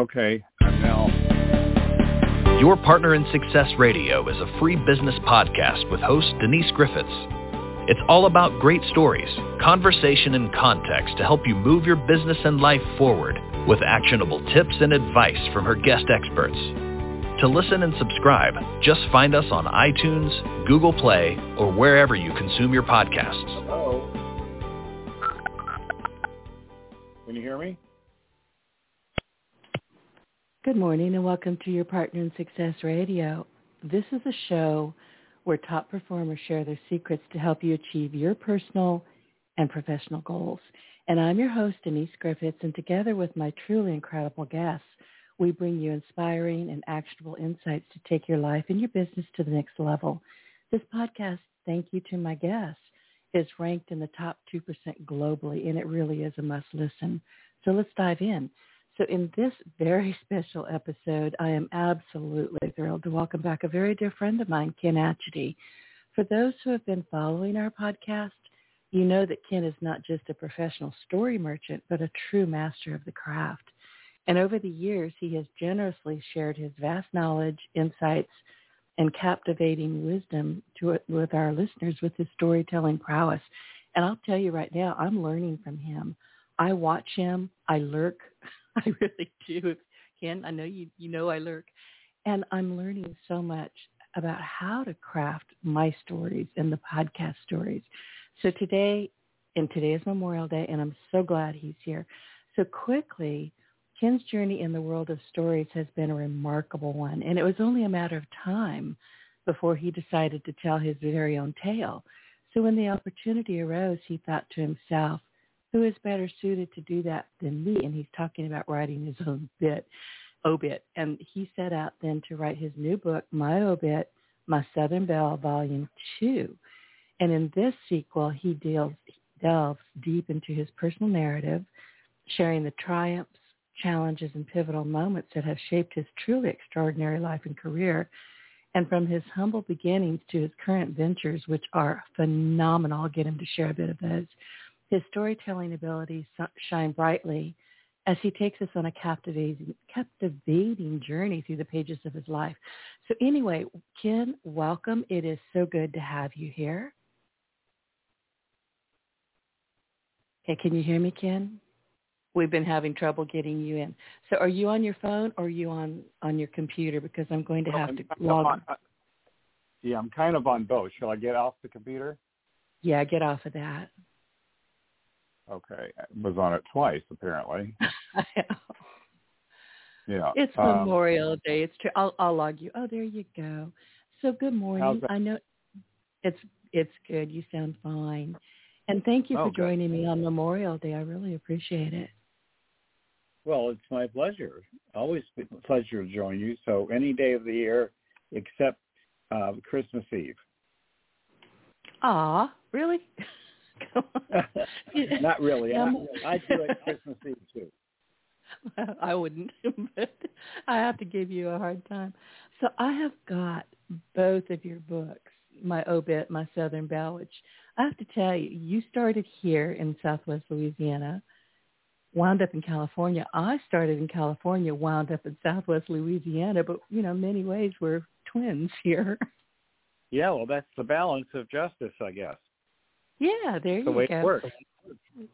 Okay, I'm now. Your Partner in Success Radio is a free business podcast with host Denise Griffitts. It's all about great stories, conversation, and context to help you move your business and life forward with actionable tips and advice from her guest experts. To listen and subscribe, just find us on iTunes, Google Play, or wherever you consume your podcasts. Hello. Can you hear me? Good morning and welcome to your Partner in Success Radio. This is a show where top performers share their secrets to help you achieve your personal and professional goals. And I'm your host, Denise Griffitts, and together with my truly incredible guests, we bring you inspiring and actionable insights to take your life and your business to the next level. This podcast, thank you to my guests, is ranked in the top 2% globally, and it really is a must listen. So let's dive in. So in this very special episode, I am absolutely thrilled to welcome back a very dear friend of mine, Ken Atchity. For those who have been following our podcast, you know that Ken is not just a professional story merchant, but a true master of the craft. And over the years, he has generously shared his vast knowledge, insights, and captivating wisdom to, with our listeners with his storytelling prowess. And I'll tell you right now, I'm learning from him. I watch him. I lurk. I really do. Ken, I know you, you know I lurk. And I'm learning so much about how to craft my stories and the podcast stories. So today, and today is Memorial Day, and I'm so glad he's here. So quickly, Ken's journey in the world of stories has been a remarkable one, and it was only a matter of time before he decided to tell his very own tale. So when the opportunity arose, he thought to himself, who is better suited to do that than me? And he's talking about writing his own bit, obit. And he set out then to write his new book, My Obit, My Southern Belle, Volume 2. And in this sequel, he deals, delves deep into his personal narrative, sharing the triumphs, challenges, and pivotal moments that have shaped his truly extraordinary life and career. And from his humble beginnings to his current ventures, which are phenomenal, I'll get him to share a bit of those. His storytelling abilities shine brightly as he takes us on a captivating, captivating journey through the pages of his life. So anyway, Ken, welcome. It is so good to have you here. Okay, can you hear me, Ken? We've been having trouble getting you in. So are you on your phone or are you on, on your computer? Because I'm going to have to log on. Uh, yeah, I'm kind of on both. Shall I get off the computer? Yeah, get off of that. Okay, I was on it twice apparently. yeah, it's um, Memorial Day. It's true. I'll I'll log you. Oh, there you go. So good morning. I know it's it's good. You sound fine, and thank you for joining me on Memorial Day. I really appreciate it. Well, it's my pleasure. Always a pleasure to join you. So any day of the year except uh, Christmas Eve. Ah, really? Not really. I, um, I do it Christmas Eve too. I wouldn't, but I have to give you a hard time. So I have got both of your books, my obit, my Southern Belle, which I have to tell you, you started here in Southwest Louisiana, wound up in California. I started in California, wound up in Southwest Louisiana, but you know, in many ways we're twins here. Yeah, well, that's the balance of justice, I guess. Yeah, there you the way go. It works.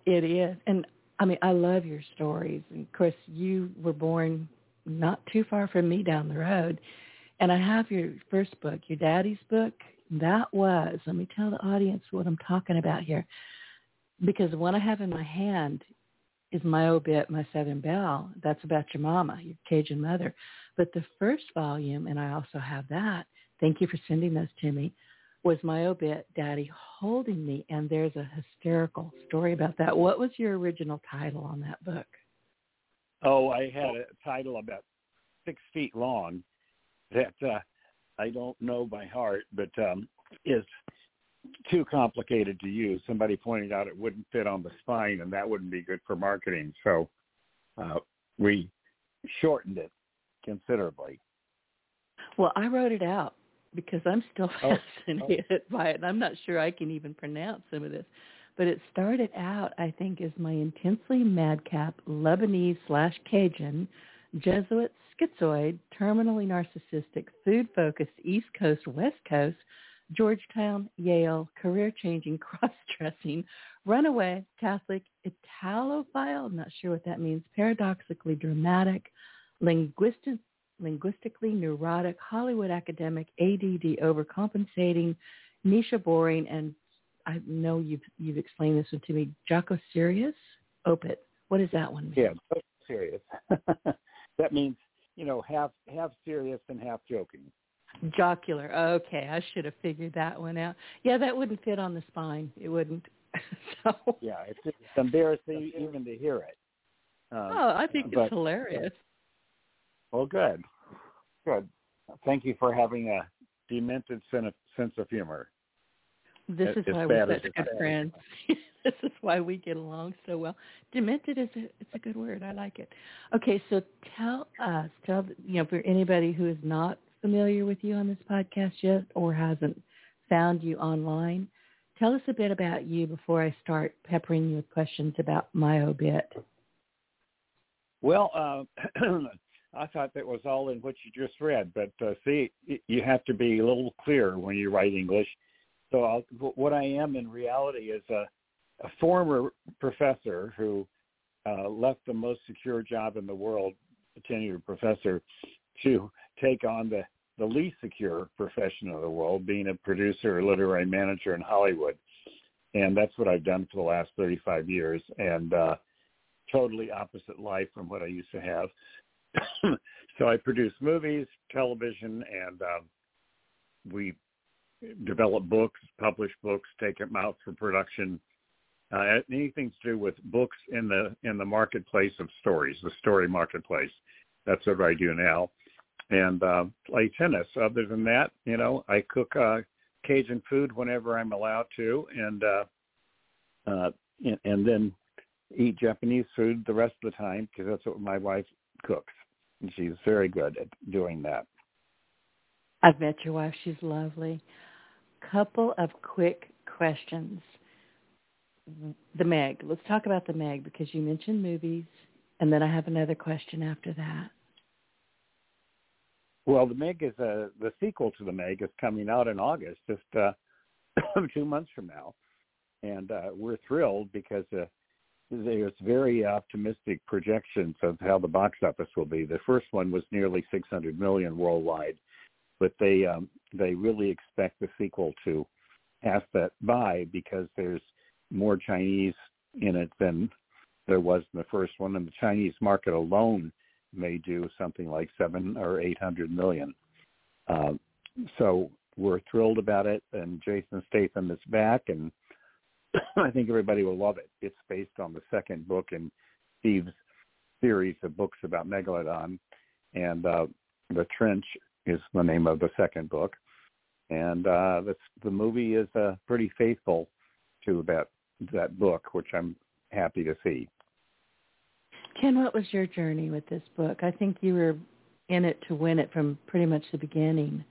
It is, and I mean, I love your stories. And of course, you were born not too far from me down the road, and I have your first book, your daddy's book. That was. Let me tell the audience what I'm talking about here, because what I have in my hand is my oh obit, my Southern Belle. That's about your mama, your Cajun mother. But the first volume, and I also have that. Thank you for sending those to me was my obit, Daddy Holding Me, and there's a hysterical story about that. What was your original title on that book? Oh, I had a title about six feet long that uh, I don't know by heart, but um, is too complicated to use. Somebody pointed out it wouldn't fit on the spine, and that wouldn't be good for marketing. So uh, we shortened it considerably. Well, I wrote it out because I'm still oh, fascinated oh. by it. And I'm not sure I can even pronounce some of this. But it started out, I think, as my intensely madcap Lebanese slash Cajun Jesuit, schizoid, terminally narcissistic, food-focused, East Coast, West Coast, Georgetown, Yale, career-changing, cross-dressing, runaway, Catholic, Italophile, I'm not sure what that means, paradoxically dramatic, linguistic, linguistically neurotic, Hollywood academic, ADD overcompensating, Nisha boring, and I know you've you've explained this one to me. Jocko serious, opit. What does that one mean? Yeah, serious. that means you know half half serious and half joking. Jocular. Okay, I should have figured that one out. Yeah, that wouldn't fit on the spine. It wouldn't. so. Yeah, it's, it's embarrassing even to hear it. Um, oh, I think but, it's hilarious. Well, good, good. Thank you for having a demented sense of humor. This is why we're such good friends. this is why we get along so well. Demented is a, it's a good word. I like it. Okay, so tell us, tell you know, for anybody who is not familiar with you on this podcast yet or hasn't found you online, tell us a bit about you before I start peppering you with questions about my obit. Well, uh, I thought that was all in what you just read, but uh, see, you have to be a little clear when you write English. So I'll, what I am in reality is a, a former professor who uh, left the most secure job in the world, a tenured professor, to take on the, the least secure profession of the world, being a producer or literary manager in Hollywood. And that's what I've done for the last 35 years. And uh, totally opposite life from what I used to have. so I produce movies, television, and um, we develop books, publish books, take them out for production. Uh, anything to do with books in the in the marketplace of stories, the story marketplace. That's what I do now, and uh, play tennis. Other than that, you know, I cook uh, Cajun food whenever I'm allowed to, and uh, uh, and, and then eat Japanese food the rest of the time because that's what my wife cooks, she's very good at doing that. I've met your wife. She's lovely couple of quick questions. The Meg. Let's talk about the Meg because you mentioned movies, and then I have another question after that. Well, the Meg is a the sequel to the Meg is coming out in August, just uh, two months from now, and uh, we're thrilled because uh, there's very optimistic projections of how the box office will be. The first one was nearly 600 million worldwide, but they um, they really expect the sequel to pass that by because there's more Chinese in it than there was in the first one, and the Chinese market alone may do something like seven or eight hundred million. Uh, so we're thrilled about it, and Jason Statham is back, and I think everybody will love it. It's based on the second book in Steve's series of books about Megalodon, and uh, the Trench is the name of the second book, and uh, that's, the movie is uh, pretty faithful to that that book, which I'm happy to see. Ken, what was your journey with this book? I think you were in it to win it from pretty much the beginning.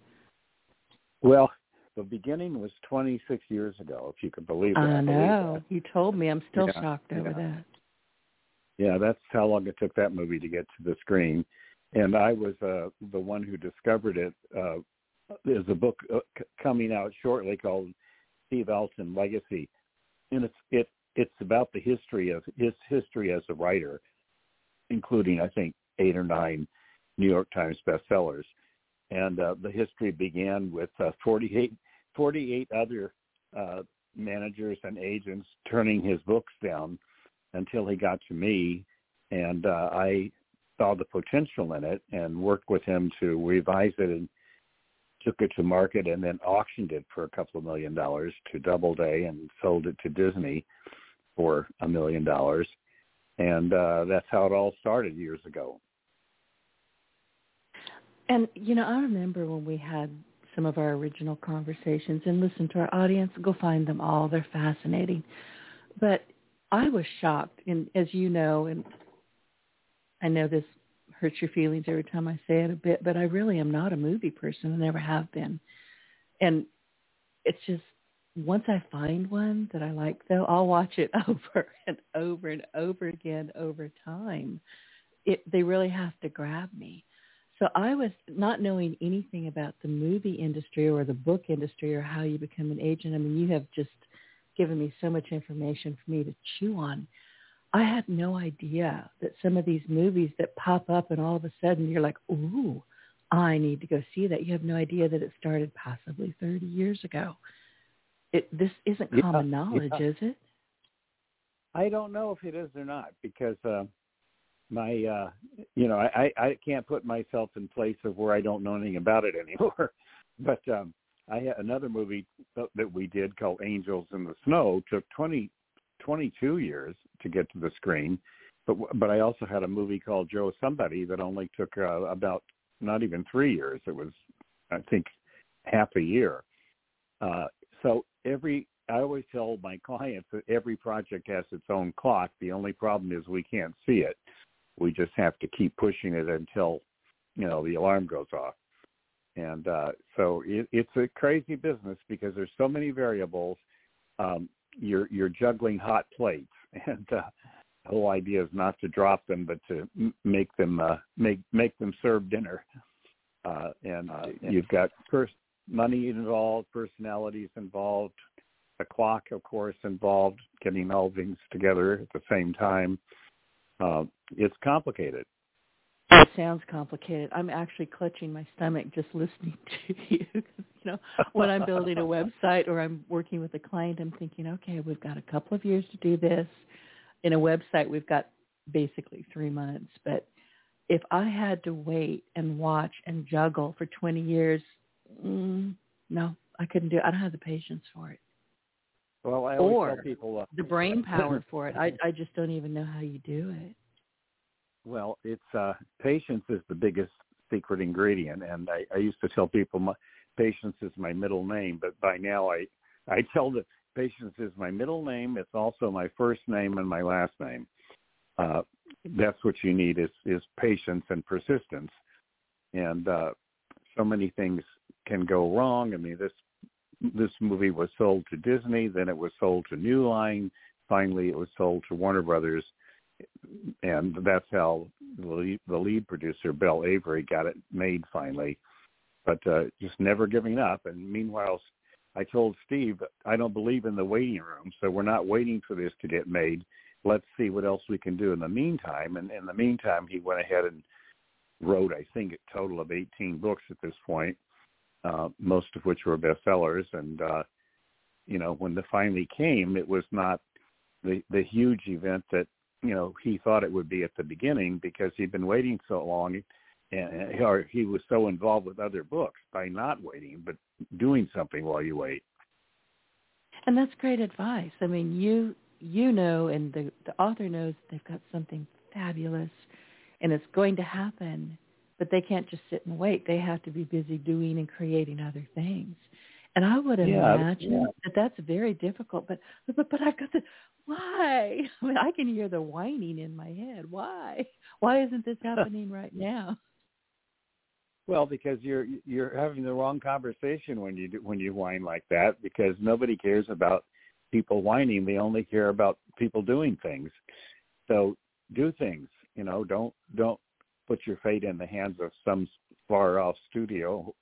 Well, the beginning was 26 years ago, if you could believe that. I know. You told me. I'm still yeah, shocked over yeah. that. Yeah, that's how long it took that movie to get to the screen and I was uh, the one who discovered it. Uh, there's a book uh, c- coming out shortly called Steve Alten Legacy, and it's it it's about the history of his history as a writer, including I think eight or nine New York Times bestsellers, and uh, the history began with uh, 48, 48 other uh, managers and agents turning his books down until he got to me, and uh, I saw the potential in it and worked with him to revise it and took it to market and then auctioned it for a couple of million dollars to Doubleday and sold it to Disney for a million dollars. And uh, that's how it all started years ago. And, you know, I remember when we had some of our original conversations and listen to our audience, go find them all. They're fascinating. But I was shocked, and as you know, and I know this hurts your feelings every time I say it a bit, but I really am not a movie person. I never have been. And it's just once I find one that I like though, I'll watch it over and over and over again over time. it they really have to grab me. So I was not knowing anything about the movie industry or the book industry or how you become an agent. I mean, you have just given me so much information for me to chew on. I had no idea that some of these movies that pop up and all of a sudden you're like, ooh, I need to go see that. You have no idea that it started possibly 30 years ago. It, this isn't common yeah, knowledge, yeah. is it? I don't know if it is or not because uh, my, uh, you know, I, I can't put myself in place of where I don't know anything about it anymore. but um, I had another movie that we did called Angels in the Snow took 20, 22 years to get to the screen. But but I also had a movie called Joe Somebody that only took uh, about not even three years. It was I think half a year. Uh, so every I always tell my clients that every project has its own clock. The only problem is we can't see it. We just have to keep pushing it until you know the alarm goes off. And uh, so it, it's a crazy business because there's so many variables. Um, you're you're juggling hot plates, and uh, the whole idea is not to drop them, but to m- make them uh, make make them serve dinner. Uh, and uh, you've got first money involved, personalities involved, the clock, of course, involved, getting all things together at the same time. Uh, it's complicated. It sounds complicated. I'm actually clutching my stomach just listening to you. you know, when I'm building a website or I'm working with a client, I'm thinking, okay, we've got a couple of years to do this. In a website, we've got basically three months. But if I had to wait and watch and juggle for 20 years, mm, no, I couldn't do it. I don't have the patience for it. Well, I always or tell people uh, the brain power for it. I I just don't even know how you do it. Well, it's uh, patience is the biggest secret ingredient, and I, I used to tell people my, patience is my middle name, but by now I I tell that patience is my middle name. It's also my first name and my last name. Uh, that's what you need is is patience and persistence, and uh, so many things can go wrong. I mean, this this movie was sold to Disney, then it was sold to New Line, finally it was sold to Warner Brothers and that's how the lead, the lead producer Belle Avery got it made finally. But uh, just never giving up. And meanwhile, I told Steve I don't believe in the waiting room, so we're not waiting for this to get made. Let's see what else we can do in the meantime. And in the meantime, he went ahead and wrote, I think, a total of 18 books at this point, uh, most of which were bestsellers. And uh, you know, when the finally came, it was not the the huge event that you know he thought it would be at the beginning because he'd been waiting so long and or he was so involved with other books by not waiting but doing something while you wait. And that's great advice. I mean you you know and the the author knows they've got something fabulous and it's going to happen but they can't just sit and wait they have to be busy doing and creating other things and I would yeah, imagine yeah. that that's very difficult. But but but I've got the why? I mean, I can hear the whining in my head. Why? Why isn't this happening right now? Well, because you're you're having the wrong conversation when you do, when you whine like that. Because nobody cares about people whining. They only care about people doing things. So do things. You know, don't don't put your fate in the hands of some far off studio,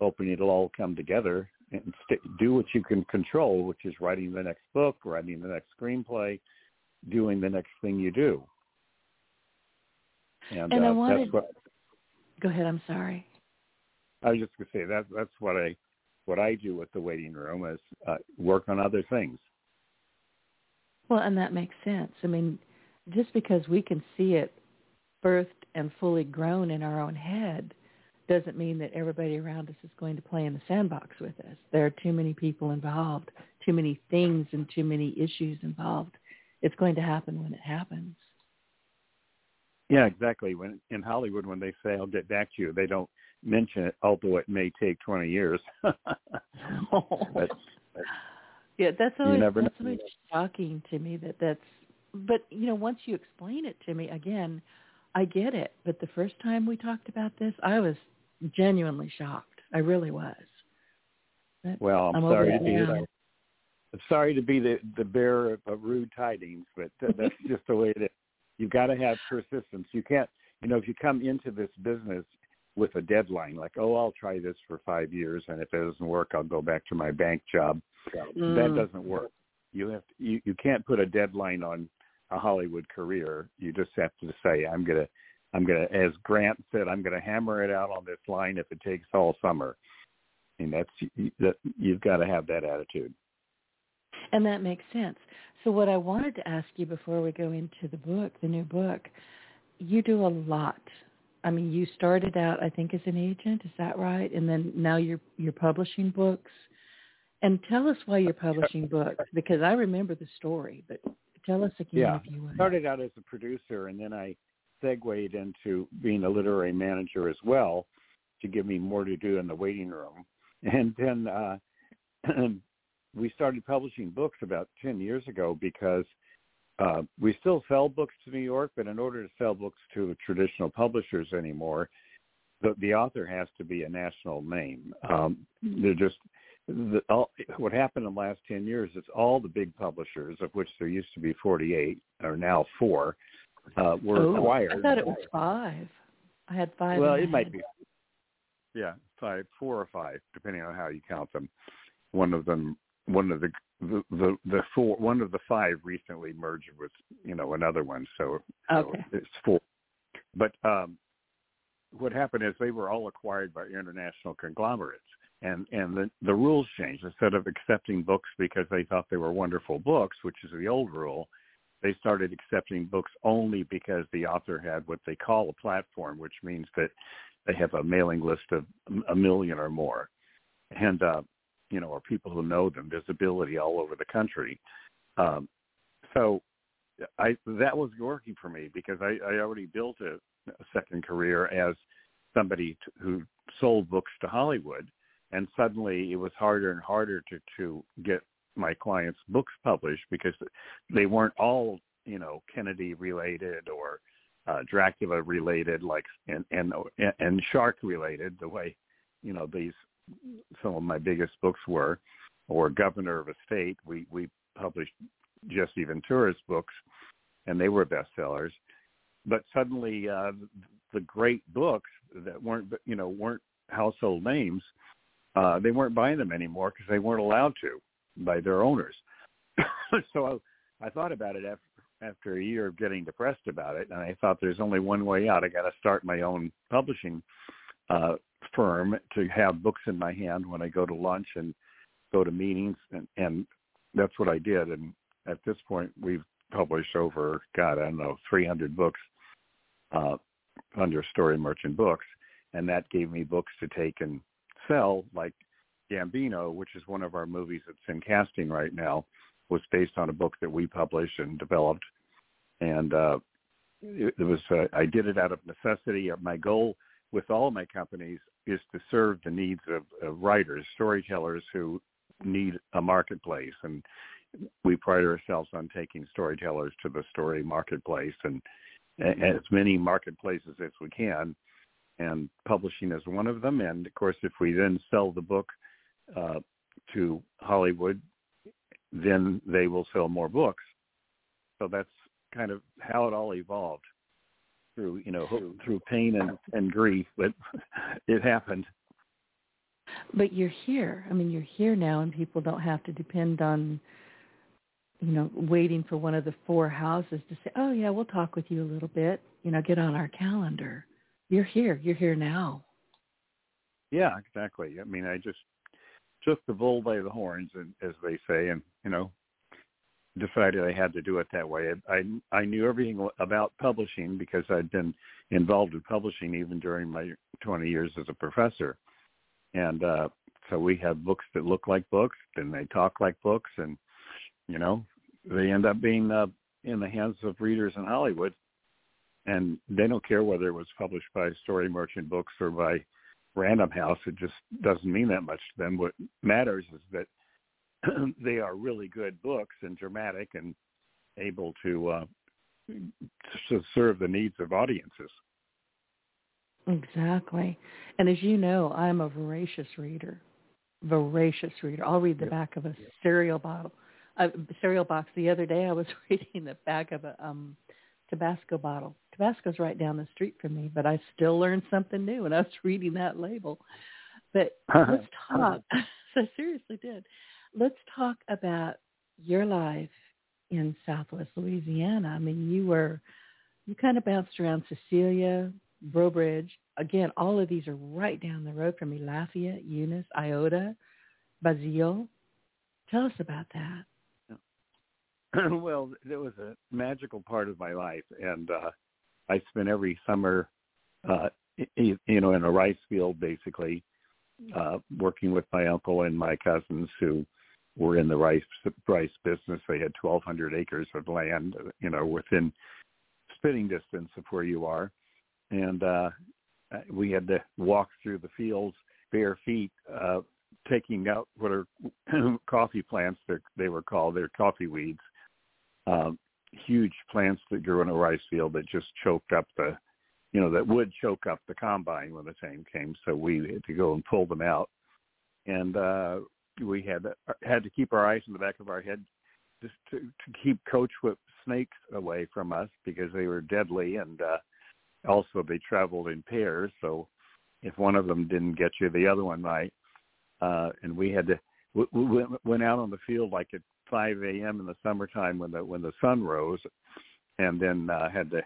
hoping it'll all come together and st- do what you can control, which is writing the next book, writing the next screenplay, doing the next thing you do. And, and uh, I wanted. What, go ahead. I'm sorry. I was just going to say that that's what I what I do with the waiting room is uh, work on other things. Well, and that makes sense. I mean, just because we can see it birthed and fully grown in our own head doesn't mean that everybody around us is going to play in the sandbox with us. There are too many people involved, too many things and too many issues involved. It's going to happen when it happens. Yeah, exactly. When in Hollywood, when they say I'll get back to you, they don't mention it, although it may take twenty years. but, yeah, that's always never that's know. always shocking to me that that's. But you know, once you explain it to me again, I get it. But the first time we talked about this, I was genuinely shocked. I really was. But well, I'm, I'm sorry to be the, I'm sorry to be the the bearer of rude tidings, but that's just the way it is. you've got to have persistence. You can't, you know, if you come into this business with a deadline, like, oh, I'll try this for five years, and if it doesn't work, I'll go back to my bank job. Mm. That doesn't work. You have to, you you can't put a deadline on a Hollywood career. You just have to say, I'm gonna, I'm gonna, as Grant said, I'm gonna hammer it out on this line if it takes all summer. And that's that you've got to have that attitude. And that makes sense. So what I wanted to ask you before we go into the book, the new book, you do a lot. I mean, you started out, I think, as an agent. Is that right? And then now you're you're publishing books. And tell us why you're publishing books, because I remember the story. But tell us again, yeah. if you would. started out as a producer, and then I segued into being a literary manager as well, to give me more to do in the waiting room. And then uh, we started publishing books about 10 years ago because uh, we still sell books to New York, but in order to sell books to traditional publishers anymore, the, the author has to be a national name. Um, they're just the, all, what happened in the last 10 years is all the big publishers, of which there used to be 48, are now four, uh, were oh, acquired. I thought it was five. I had five. Well, it might be. Yeah, five, four or five, depending on how you count them. One of them one of the the the, the four one of the five recently merged with you know another one so, okay. so it's four but um what happened is they were all acquired by international conglomerates and and the the rules changed. Instead of accepting books because they thought they were wonderful books which is the old rule they started accepting books only because the author had what they call a platform which means that they have a mailing list of a million or more. And uh you know, or people who know them, visibility all over the country. Um, so I that was working for me because I, I already built a, a second career as somebody t- who sold books to Hollywood, and suddenly it was harder and harder to to get my clients' books published because they weren't all you know Kennedy related or uh, Dracula related, like and and and shark related, the way you know these some of my biggest books were, or Governor of a State. We we published Jesse Ventura's books, and they were bestsellers. But suddenly, uh, the great books that weren't you know weren't household names, uh, they weren't buying them anymore because they weren't allowed to by their owners. so I, I thought about it after after a year of getting depressed about it, and I thought there's only one way out. I got to start my own publishing uh, firm to have books in my hand when I go to lunch and go to meetings, and, and that's what I did. And at this point, we've published over, God, I don't know, 300 books uh, under Story Merchant Books, and that gave me books to take and sell, like Gambino, which is one of our movies that's in casting right now, was based on a book that we published and developed, and uh, it, it was uh, I did it out of necessity. My goal with all my companies is to serve the needs of, of writers, storytellers who need a marketplace. And we pride ourselves on taking storytellers to the story marketplace and as many marketplaces as we can. And publishing is one of them. And of course, if we then sell the book uh, to Hollywood, then they will sell more books. So that's kind of how it all evolved through you know through pain and and grief, but it happened. But you're here. I mean, you're here now, and people don't have to depend on you know waiting for one of the four houses to say, "Oh yeah, we'll talk with you a little bit." You know, get on our calendar. You're here. You're here now. Yeah, exactly. I mean, I just took the bull by the horns, and as they say, and you know, decided I had to do it that way. I I knew everything about publishing because I'd been involved with publishing even during my 20 years as a professor, and uh, so we have books that look like books and they talk like books, and you know they end up being uh, in the hands of readers in Hollywood, and they don't care whether it was published by Story Merchant Books or by Random House. It just doesn't mean that much to them. What matters is that they are really good books and dramatic and able to uh, to serve the needs of audiences. Exactly. And as you know, I'm a voracious reader. Voracious reader. I'll read the yep. back of a cereal bottle. A cereal box. The other day, I was reading the back of a um, Tabasco bottle. Tabasco's right down the street from me, but I still learned something new when I was reading that label. But let's talk. I seriously did. Let's talk about your life in Southwest Louisiana. I mean, you were you kind of bounced around Cecilia, Breaux Bridge. Again, all of these are right down the road from me. Lafayette, Eunice, Iota, Basile. Tell us about that. well, it was a magical part of my life, and uh, I spent every summer, uh, you know, in a rice field, basically, uh, working with my uncle and my cousins who were in the rice rice business. They had 1,200 acres of land, you know, within spitting distance of where you are, and uh, we had to walk through the fields bare feet, uh, taking out what are coffee plants. They're, they were called. They're coffee weeds. Um, huge plants that grew in a rice field that just choked up the, you know, that would choke up the combine when the time came. So we had to go and pull them out, and uh, we had had to keep our eyes in the back of our head just to, to keep coach whip snakes away from us because they were deadly, and uh, also they traveled in pairs. So if one of them didn't get you, the other one might. Uh, and we had to we, we went out on the field like at 5 a.m. in the summertime when the when the sun rose, and then uh, had to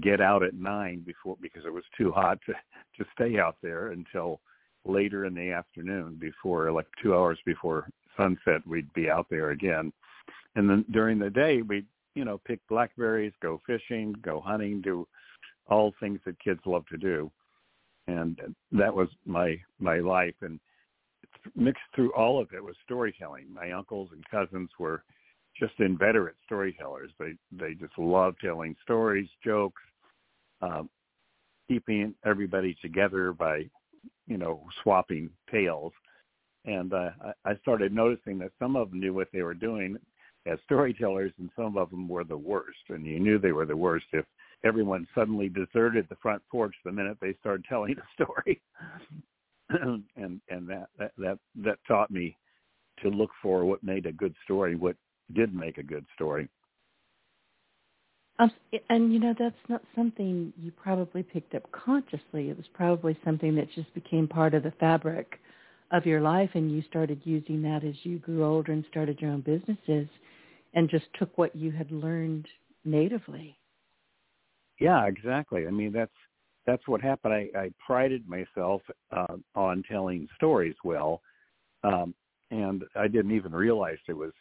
get out at nine before because it was too hot to to stay out there until later in the afternoon before like two hours before sunset we'd be out there again and then during the day we'd you know pick blackberries go fishing go hunting do all things that kids love to do and that was my my life and mixed through all of it was storytelling. My uncles and cousins were just inveterate storytellers. They they just loved telling stories, jokes, um, keeping everybody together by, you know, swapping tales. And uh, I started noticing that some of them knew what they were doing as storytellers, and some of them were the worst. And you knew they were the worst if everyone suddenly deserted the front porch the minute they started telling a story. and and that, that that that taught me to look for what made a good story, what did make a good story. Um, and you know that's not something you probably picked up consciously. It was probably something that just became part of the fabric of your life, and you started using that as you grew older and started your own businesses, and just took what you had learned natively. Yeah, exactly. I mean, that's that's what happened. I, I prided myself uh, on telling stories well, um, and I didn't even realize it was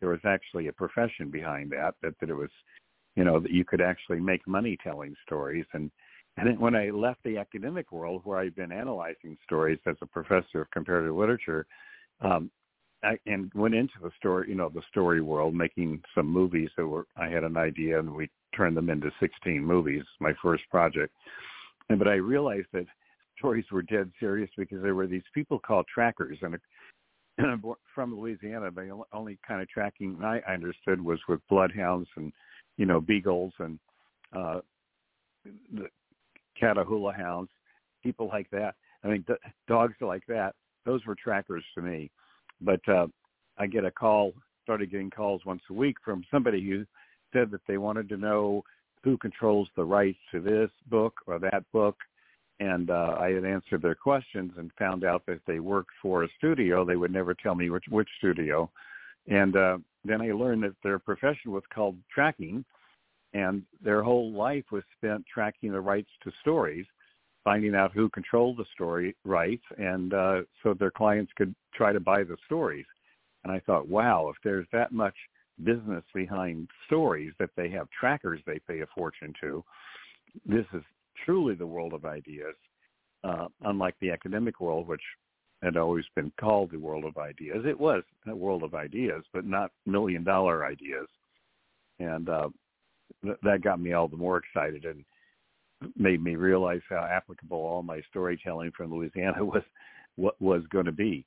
there was actually a profession behind that. That that it was, you know, that you could actually make money telling stories. And and then when I left the academic world, where I've been analyzing stories as a professor of comparative literature, um, I, and went into the story, you know, the story world, making some movies that were. I had an idea, and we turned them into 16 movies. My first project, but I realized that stories were dead serious because there were these people called trackers, and from Louisiana, the only kind of tracking I understood was with bloodhounds and you know beagles and uh, the Catahoula hounds, people like that. I mean, d- dogs like that. Those were trackers to me. But uh, I get a call, started getting calls once a week from somebody who said that they wanted to know who controls the rights to this book or that book. And uh, I had answered their questions and found out that they worked for a studio. They would never tell me which, which studio. And uh, then I learned that their profession was called tracking, and their whole life was spent tracking the rights to stories, finding out who controlled the story rights, and uh, so their clients could try to buy the stories. And I thought, wow, if there's that much business behind stories that they have trackers they pay a fortune to. This is truly the world of ideas, uh, unlike the academic world, which had always been called the world of ideas. It was a world of ideas, but not million dollar ideas. And uh, th- that got me all the more excited and made me realize how applicable all my storytelling from Louisiana was what was going to be.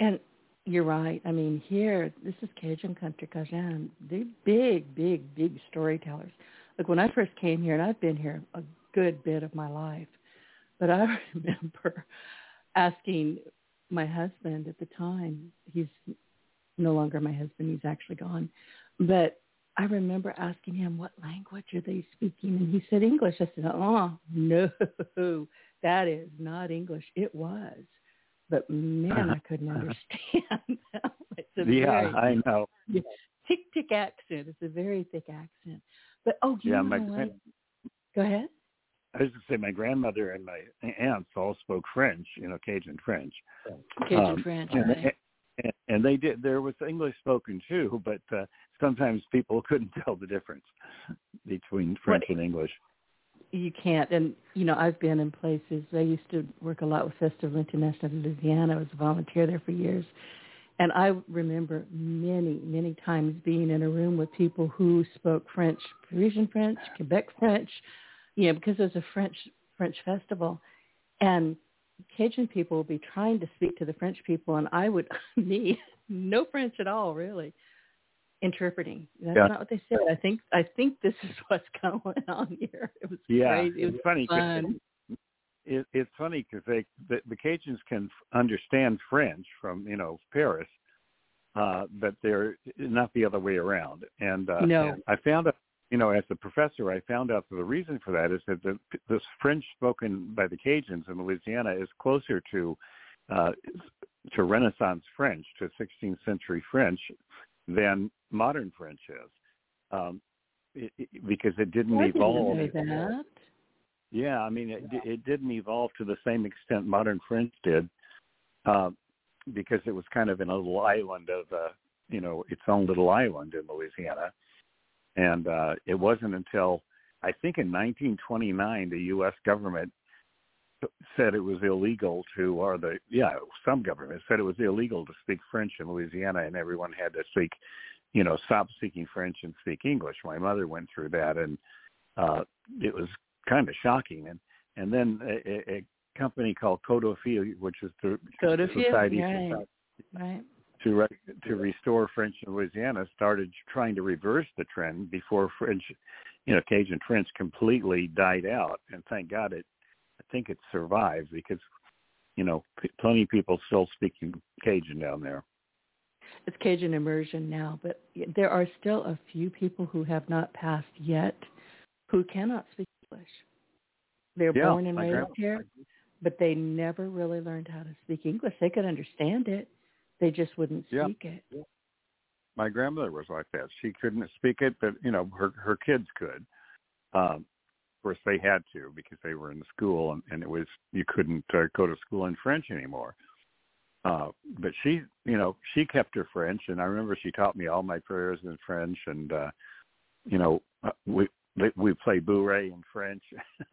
And you're right. I mean, here, this is Cajun country, Cajun. They're big, big, big storytellers. Like when I first came here, and I've been here a good bit of my life, but I remember asking my husband at the time, he's no longer my husband, he's actually gone, but I remember asking him, what language are they speaking? And he said English. I said, oh, no, that is not English. It was. But man, I couldn't understand It's a yeah, very, I know. Tick, tick accent. It's a very thick accent. But, oh, you yeah, know my, what? Go ahead. I was going to say my grandmother and my aunts all spoke French, you know, Cajun French. Cajun um, French, and, right. and, and they did. There was English spoken too, but uh, sometimes people couldn't tell the difference between French and English. You can't, and you know, I've been in places. I used to work a lot with Festival International Louisiana. I was a volunteer there for years, and I remember many, many times being in a room with people who spoke French, Parisian French, Quebec French, you know, because it was a French French festival, and Cajun people would be trying to speak to the French people, and I would me no French at all, really, interpreting. That's yeah. not what they said. I think I think this is what's going on here. It was yeah, crazy. It was it's funny. fun. It, it's funny because they the, the Cajuns can understand French from you know Paris, uh, but they're not the other way around. And uh, no, and I found out you know, as a professor, I found out that the reason for that is that the, this French spoken by the Cajuns in Louisiana is closer to uh, to Renaissance French, to 16th century French, than modern French is, um, it, it, because it didn't I evolve. Didn't know that. Yeah, I mean, it, it didn't evolve to the same extent modern French did, uh, because it was kind of in a little island of, uh, you know, its own little island in Louisiana and uh, it wasn't until I think in 1929 the U.S. government said it was illegal to, or the yeah, some government said it was illegal to speak French in Louisiana, and everyone had to speak, you know, stop speaking French and speak English. My mother went through that, and uh, it was kind of shocking. And and then a, a company called Codofil, which is the Codofil, Society right. right to re- to restore French in Louisiana started trying to reverse the trend before French, you know, Cajun French completely died out, and thank God it. I think it survived because, you know, plenty of people still speaking Cajun down there. It's Cajun immersion now, but there are still a few people who have not passed yet who cannot speak English. They're yeah, born and raised here, but they never really learned how to speak English. They could understand it, they just wouldn't speak yeah. it. My grandmother was like that. She couldn't speak it, but you know, her her kids could. Um, course, they had to because they were in school, and, and it was you couldn't uh, go to school in French anymore. Uh, but she, you know, she kept her French, and I remember she taught me all my prayers in French, and uh, you know, uh, we we play bourrée in French.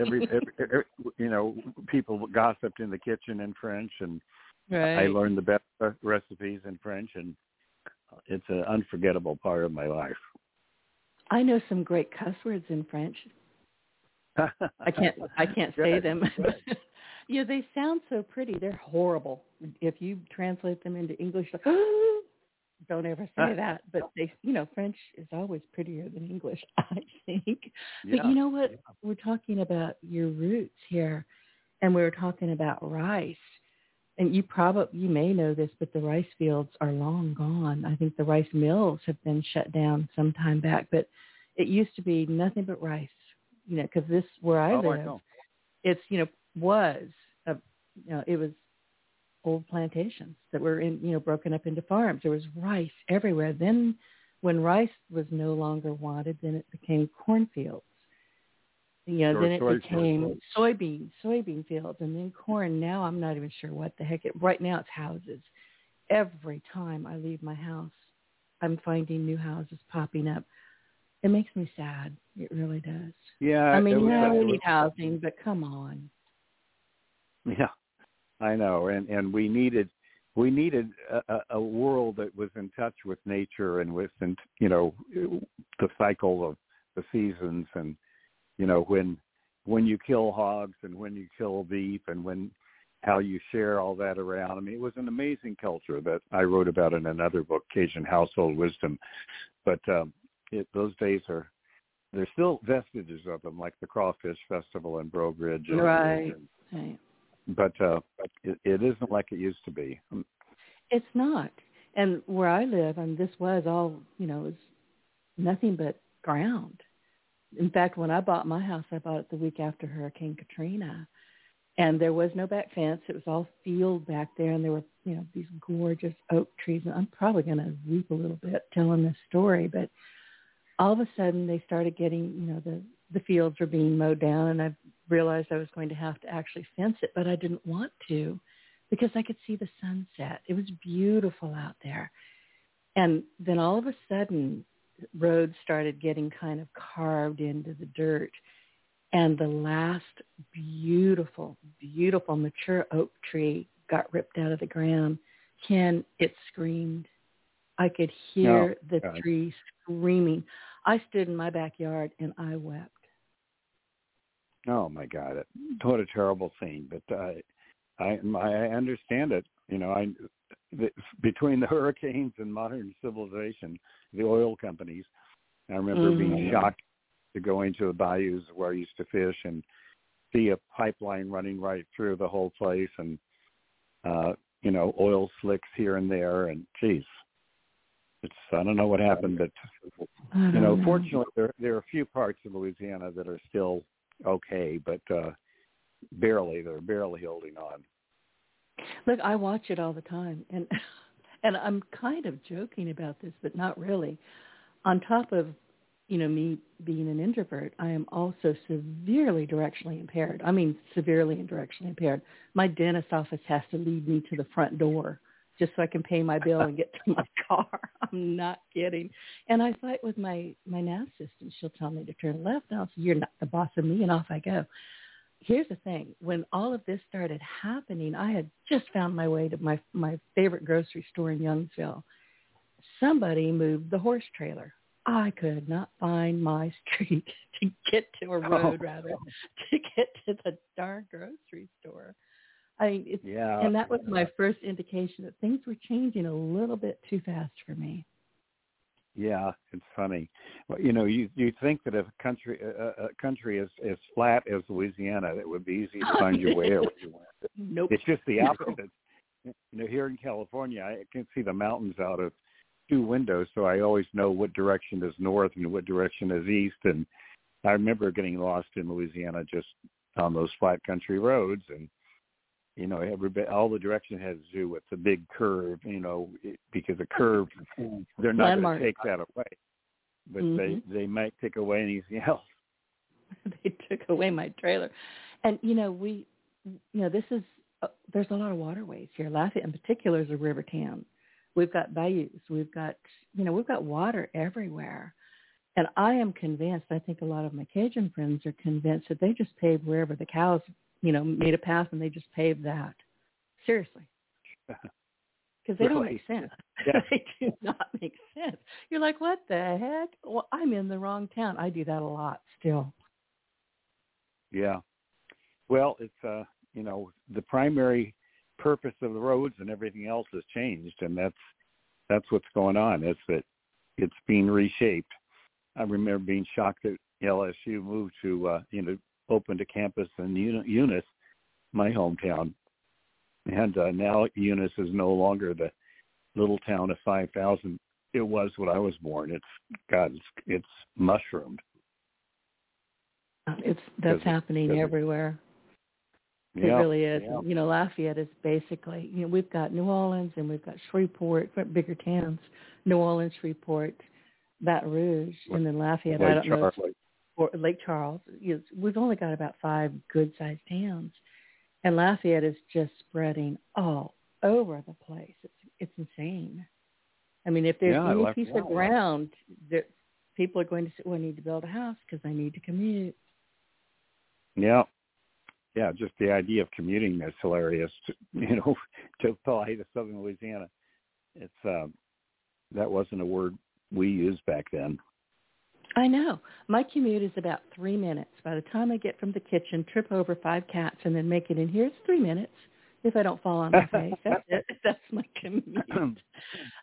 every, every, every, you know, people gossiped in the kitchen in French, and Right. I learned the best recipes in French, and it's an unforgettable part of my life. I know some great cuss words in French. I can't I can't say them. yeah, they sound so pretty. They're horrible. If you translate them into English, like, don't ever say that. But they, you know, French is always prettier than English, I think. Yeah. But you know what? We're talking about your roots here, and we were talking about rice and you probably you may know this, but the rice fields are long gone. I think the rice mills have been shut down some time back, but it used to be nothing but rice. You know, because this where I oh, live, I it's you know was a you know it was old plantations that were in you know broken up into farms. There was rice everywhere. Then when rice was no longer wanted, then it became cornfields you know, then it became soybean, soybean fields, and then corn. Now I'm not even sure what the heck. It, right now it's houses. Every time I leave my house, I'm finding new houses popping up. It makes me sad. It really does. Yeah. I mean, yeah, we need housing, but come on. Yeah, I know, and and we needed we needed a, a world that was in touch with nature and with and you know the cycle of the seasons and you know when when you kill hogs and when you kill beef and when how you share all that around. I mean, it was an amazing culture that I wrote about in another book, Cajun Household Wisdom. But um, it, those days are there's still vestiges of them, like the Crawfish Festival in Breaux Bridge. And, right. And, right. But uh, it, it isn't like it used to be. It's not. And where I live, and this was all, you know, it was nothing but ground. In fact, when I bought my house, I bought it the week after Hurricane Katrina, and there was no back fence. It was all field back there, and there were you know these gorgeous oak trees. And I'm probably going to weep a little bit telling this story, but all of a sudden they started getting you know the the fields were being mowed down, and I realized I was going to have to actually fence it, but I didn't want to because I could see the sunset. It was beautiful out there. And then all of a sudden, roads started getting kind of carved into the dirt. And the last beautiful, beautiful mature oak tree got ripped out of the ground. Ken, it screamed. I could hear oh, the God. tree screaming. I stood in my backyard and I wept. Oh my God! What a terrible scene. But uh, I I understand it. You know, I the, between the hurricanes and modern civilization, the oil companies. I remember mm-hmm. being shocked to go into the bayous where I used to fish and see a pipeline running right through the whole place, and uh, you know, oil slicks here and there, and geez, it's I don't know what happened, but you know, fortunately, there there are a few parts of Louisiana that are still okay, but uh, barely. They're barely holding on. Look, I watch it all the time, and and I'm kind of joking about this, but not really. On top of you know me being an introvert, I am also severely directionally impaired. I mean, severely and directionally impaired. My dentist office has to lead me to the front door just so I can pay my bill and get to my car. I'm not kidding. And I fight with my my nav system. She'll tell me to turn left, and I'll say, "You're not the boss of me," and off I go. Here's the thing: when all of this started happening, I had just found my way to my my favorite grocery store in Youngsville. Somebody moved the horse trailer. I could not find my street to get to a oh. road, oh. rather, to get to the darn grocery store. I mean, it's, yeah. and that was my first indication that things were changing a little bit too fast for me. Yeah, it's funny. Well, you know, you you think that if a country a, a country is as flat as Louisiana, it would be easy to find your way want. Nope. It's just the opposite. You know, here in California, I can see the mountains out of two windows, so I always know what direction is north and what direction is east. And I remember getting lost in Louisiana just on those flat country roads, and you know, everybody, all the direction has to do with the big curve, you know, because a curve, they're not going to take that away, but mm-hmm. they they might take away anything else. they took away my trailer, and you know, we, you know, this is uh, there's a lot of waterways here. Lafayette, in particular, is a river town. We've got bayous. We've got, you know, we've got water everywhere. And I am convinced, I think a lot of my Cajun friends are convinced that they just pave wherever the cows you know, made a path and they just paved that. Seriously. Because they really? don't make sense. Yeah. they do not make sense. You're like, what the heck? Well, I'm in the wrong town. I do that a lot still. Yeah. Well, it's uh, you know, the primary purpose of the roads and everything else has changed, and that's that's what's going on. Is that it's being reshaped. I remember being shocked that LSU moved to uh, you know opened a campus in Eunice, my hometown, and uh, now Eunice is no longer the little town of five thousand it was when I was born. It's God, it's, it's mushroomed. It's that's happening everywhere. It really is. You know, Lafayette is basically, you know, we've got New Orleans and we've got Shreveport, bigger towns, New Orleans, Shreveport, Baton Rouge, and then Lafayette. Lake I don't Charles. know or Lake Charles, is, we've only got about five good-sized towns, and Lafayette is just spreading all over the place. It's it's insane. I mean, if there's yeah, any piece of ground that people are going to say, "Well, I need to build a house because I need to commute." Yeah, yeah. Just the idea of commuting is hilarious. To, you know, to to Southern Louisiana, it's uh, that wasn't a word we used back then. I know. My commute is about three minutes. By the time I get from the kitchen, trip over five cats, and then make it in here, it's three minutes. If I don't fall on my face, that's it. That's my commute.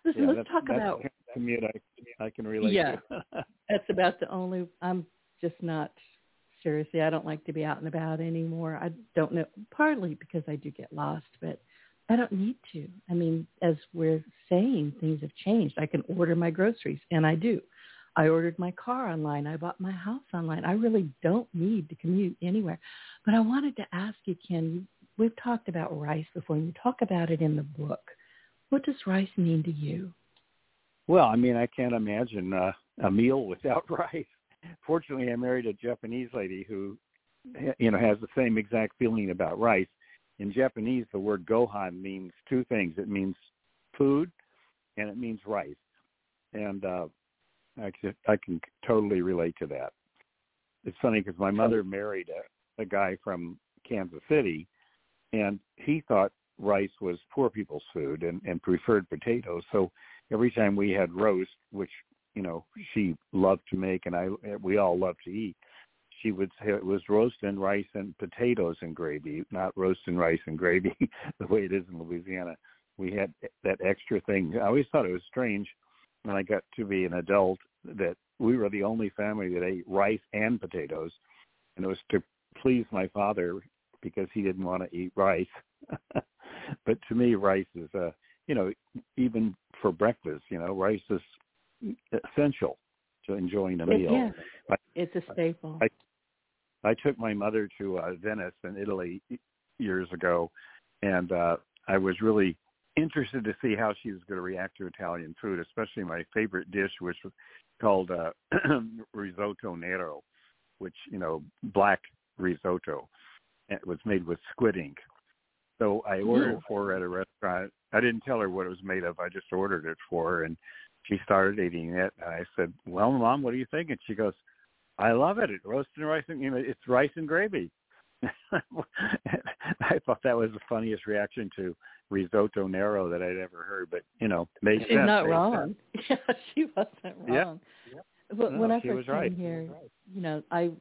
Listen, yeah, let's talk about commute. I, I can relate. Yeah, that's about the only. I'm just not seriously. I don't like to be out and about anymore. I don't know. Partly because I do get lost, but I don't need to. I mean, as we're saying, things have changed. I can order my groceries, and I do. I ordered my car online. I bought my house online. I really don't need to commute anywhere. But I wanted to ask you, Ken, we've talked about rice before, you talk about it in the book. What does rice mean to you? Well, I mean, I can't imagine uh, a meal without rice. Fortunately, I married a Japanese lady who, you know, has the same exact feeling about rice. In Japanese, the word gohan means two things. It means food, and it means rice. And uh, I can, I can totally relate to that. It's funny because my mother married a, a guy from Kansas City, and he thought rice was poor people's food and, and preferred potatoes. So every time we had roast, which you know she loved to make, and I we all loved to eat, she would say it was roast and rice and potatoes and gravy, not roast and rice and gravy the way it is in Louisiana. We had that extra thing. I always thought it was strange when I got to be an adult that we were the only family that ate rice and potatoes, and it was to please my father because he didn't want to eat rice. but to me, rice is, uh, you know, even for breakfast, you know, rice is essential to enjoying a meal. Yeah, I, it's a staple. I, I took my mother to uh, Venice in Italy years ago, and uh, I was really interested to see how she was going to react to Italian food, especially my favorite dish, which was called uh, risotto nero, which you know black risotto. It was made with squid ink. So I ordered Ooh. for her at a restaurant. I didn't tell her what it was made of. I just ordered it for her, and she started eating it. And I said, "Well, Mom, what do you think?" And she goes, "I love it. It roasted rice and you know, it's rice and gravy." I thought that was the funniest reaction to risotto nero that I'd ever heard, but you know, made She's sense. not made wrong. Sense. Yeah, she wasn't wrong. Yeah. But no, when I first was came right. here, you know, I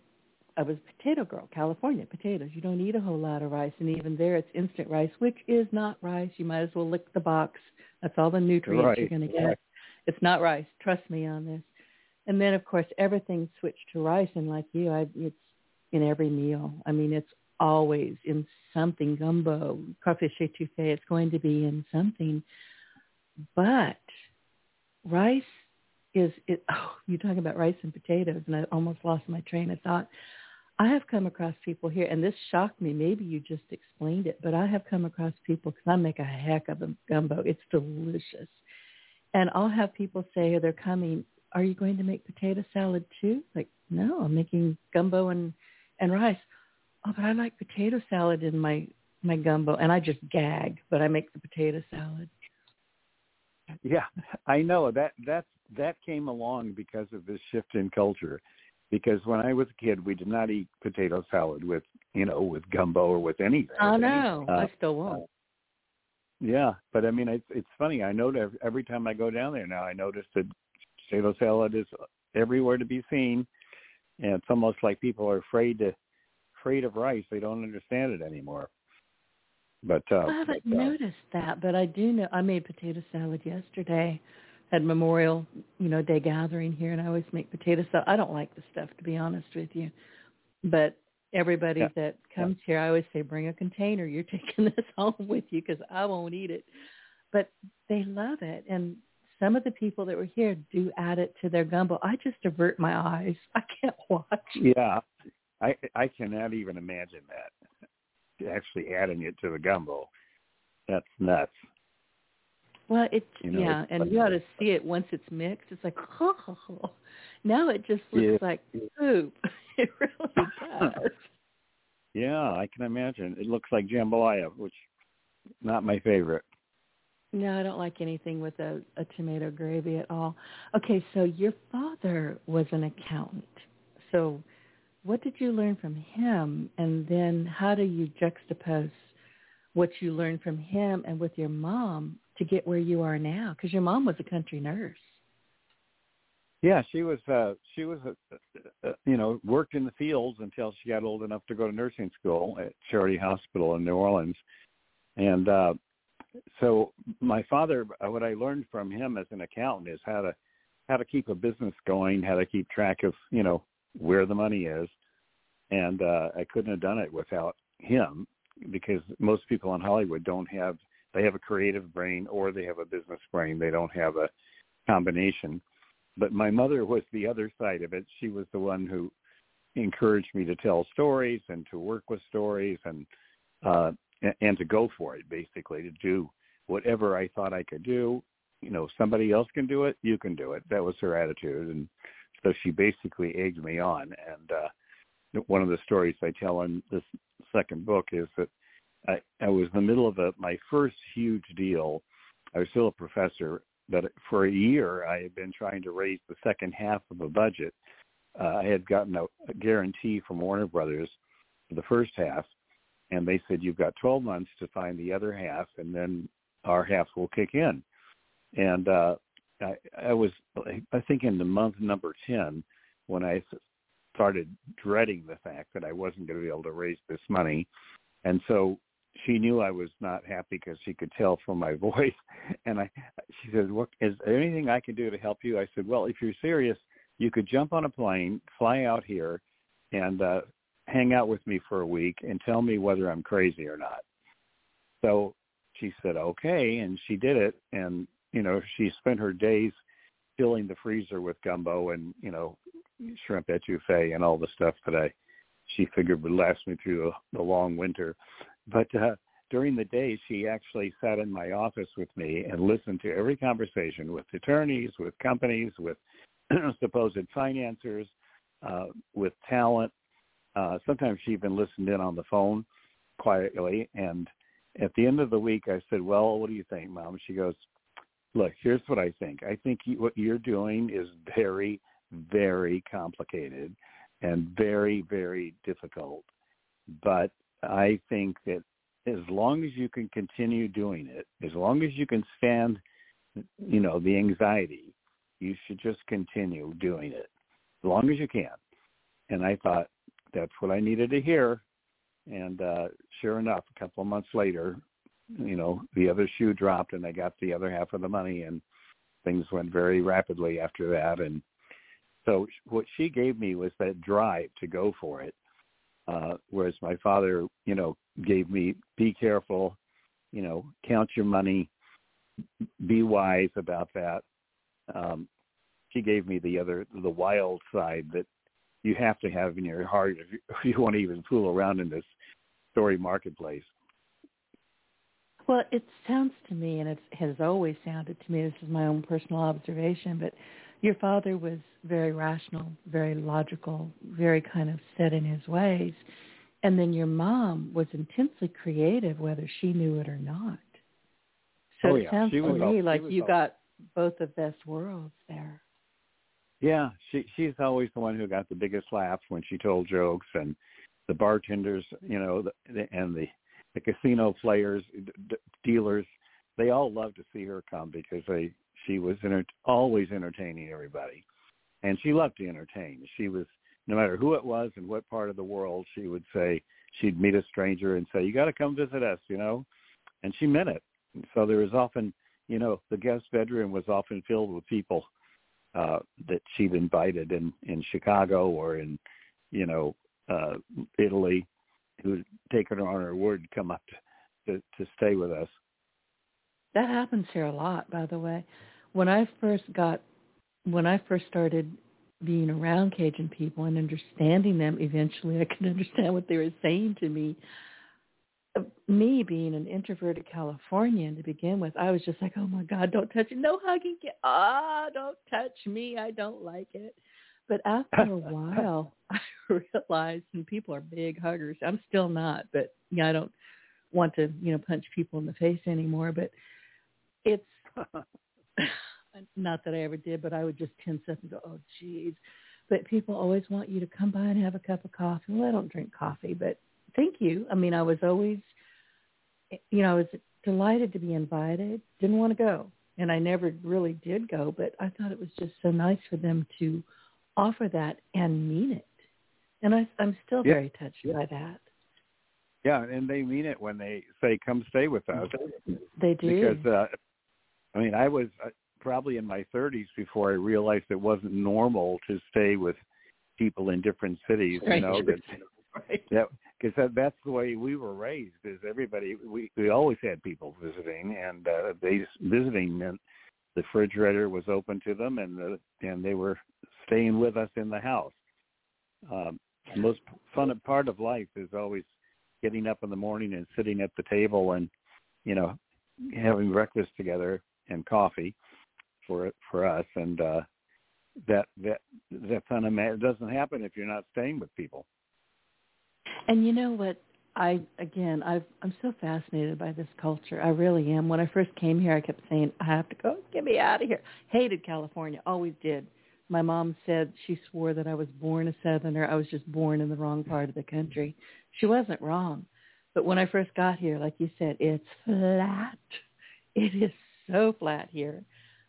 I was a potato girl, California potatoes. You don't eat a whole lot of rice, and even there, it's instant rice, which is not rice. You might as well lick the box. That's all the nutrients right. you're going to get. Right. It's not rice. Trust me on this. And then, of course, everything switched to rice, and like you, I, it's in every meal. I mean, it's always in something gumbo, crawfish etouffee. It's going to be in something. But rice is it. Oh, you talking about rice and potatoes, and I almost lost my train of thought. I have come across people here, and this shocked me. Maybe you just explained it, but I have come across people because I make a heck of a gumbo. It's delicious, and I'll have people say oh, they're coming. Are you going to make potato salad too? Like, no, I'm making gumbo and and rice. Oh, but I like potato salad in my my gumbo, and I just gag. But I make the potato salad. Yeah, I know that that that came along because of this shift in culture. Because when I was a kid, we did not eat potato salad with you know with gumbo or with anything. Oh no, uh, I still won't. Yeah, but I mean, it's it's funny. I know that every time I go down there now, I notice that potato salad is everywhere to be seen, and it's almost like people are afraid to afraid of rice. They don't understand it anymore. But uh, I haven't but, uh, noticed that, but I do know. I made potato salad yesterday. Had Memorial, you know, Day gathering here, and I always make potato salad. I don't like the stuff, to be honest with you, but everybody Yeah. that comes here, I always say, bring a container. You're taking this home with you because I won't eat it. But they love it, and some of the people that were here do add it to their gumbo. I just avert my eyes. I can't watch. Yeah, I I cannot even imagine that actually adding it to the gumbo. That's nuts. Well, it's You know, yeah, it's and like- you ought to see it once it's mixed. It's like, oh, now it just looks Yeah. like soup. It really does. Yeah, I can imagine. It looks like jambalaya, which not my favorite. no, I don't like anything with a, a tomato gravy at all. Okay, so your father was an accountant. So what did you learn from him? And then how do you juxtapose what you learned from him and with your mom to get where you are now? Because your mom was a country nurse. Yeah, she was uh she was uh, uh, you know worked in the fields until she got old enough to go to nursing school at Charity Hospital in New Orleans. And uh so my father uh, what I learned from him as an accountant is how to how to keep a business going, how to keep track of, you know, where the money is. And uh I couldn't have done it without him because most people in Hollywood don't have they have a creative brain or they have a business brain. They don't have a combination but my mother was the other side of it. She was the one who encouraged me to tell stories and to work with stories and uh and to go for it basically to do whatever I thought I could do. You know, somebody else can do it, you can do it. That was her attitude and so she basically egged me on and uh one of the stories I tell in this second book is that I, I was in the middle of a, my first huge deal. I was still a professor, but for a year I had been trying to raise the second half of a budget. Uh, I had gotten a, a guarantee from Warner Brothers for the first half, and they said you've got 12 months to find the other half, and then our half will kick in. And uh, I, I was, I think, in the month number 10 when I started dreading the fact that I wasn't going to be able to raise this money. And so she knew I was not happy because she could tell from my voice. And I, she said, "What is there anything I can do to help you?" I said, "Well, if you're serious, you could jump on a plane, fly out here, and uh, hang out with me for a week and tell me whether I'm crazy or not." So she said, "Okay," and she did it. And you know, she spent her days filling the freezer with gumbo and you know, shrimp etouffee and all the stuff that I she figured would last me through the, long winter. But uh, during the day, she actually sat in my office with me and listened to every conversation with attorneys, with companies, with supposed financiers, uh, with talent. Uh, sometimes she even listened in on the phone quietly. And at the end of the week, I said, well, what do you think, Mom? She goes, look, here's what I think. I think you, what you're doing is very, very complicated and very, very difficult. But I think that as long as you can continue doing it, as long as you can stand, you know, the anxiety, you should just continue doing it as long as you can. And I thought that's what I needed to hear. And uh, sure enough, a couple of months later, you know, the other shoe dropped and I got the other half of the money and things went very rapidly after that. And so what she gave me was that drive to go for it. Uh, whereas my father, you know, gave me be careful, you know, count your money, be wise about that. Um, she gave me the other, the wild side that you have to have in your heart if you, if you want to even fool around in this story marketplace. Well, it sounds to me, and it has always sounded to me, this is my own personal observation, but your father was very rational, very logical, very kind of set in his ways. And then your mom was intensely creative, whether she knew it or not. So oh, it sounds she to me all, like you all, got both the best worlds there. Yeah, she she's always the one who got the biggest laughs when she told jokes, and the bartenders, you know, the, the, and the the casino players, d- dealers, they all loved to see her come because they she was enter- always entertaining everybody, and she loved to entertain. She was no matter who it was and what part of the world, she would say she'd meet a stranger and say, "You got to come visit us," you know, and she meant it. So there was often, you know, the guest bedroom was often filled with people uh, that she'd invited in in Chicago or in, you know, uh, Italy, who'd taken her on her word to come up to, to to stay with us. That happens here a lot, by the way when I first got when I first started being around Cajun people and understanding them, eventually I could understand what they were saying to me. Me being an introverted Californian to begin with, I was just like, "Oh my God, don't touch it! No hugging! Ah, don't touch me! I don't like it." But after a while, I realized, and people are big huggers. I'm still not, but yeah, I don't want to, you know, punch people in the face anymore. But it's not that I ever did, but I would just tense up and go, oh, geez. But people always want you to come by and have a cup of coffee. Well, I don't drink coffee, but thank you. I mean, I was always, you know, I was delighted to be invited. Didn't want to go, and I never really did go. But I thought it was just so nice for them to offer that and mean it. And I, I'm still yeah. very touched yeah. by that. Yeah, and they mean it when they say, "Come stay with us." They do because uh, I mean, I was uh, probably in my 30s before I realized it wasn't normal to stay with people in different cities. Right. You know that. right. Yeah, because that, that's the way we were raised. Is everybody we we always had people visiting, and uh, they visiting meant the refrigerator was open to them, and the, and they were staying with us in the house. Um, the most fun part of life is always getting up in the morning and sitting at the table and you know having breakfast together and coffee for for us. And uh that that that kind of it doesn't happen if you're not staying with people. And you know what? I again i i'm so fascinated by this culture. I really am. When i first came here i kept saying i have to go. Get me out of here. Hated california. Always did my mom said she swore that I was born a southerner. I was just born in the wrong part of the country. She wasn't wrong. But when I first got here, like you said, it's flat. It is so flat here.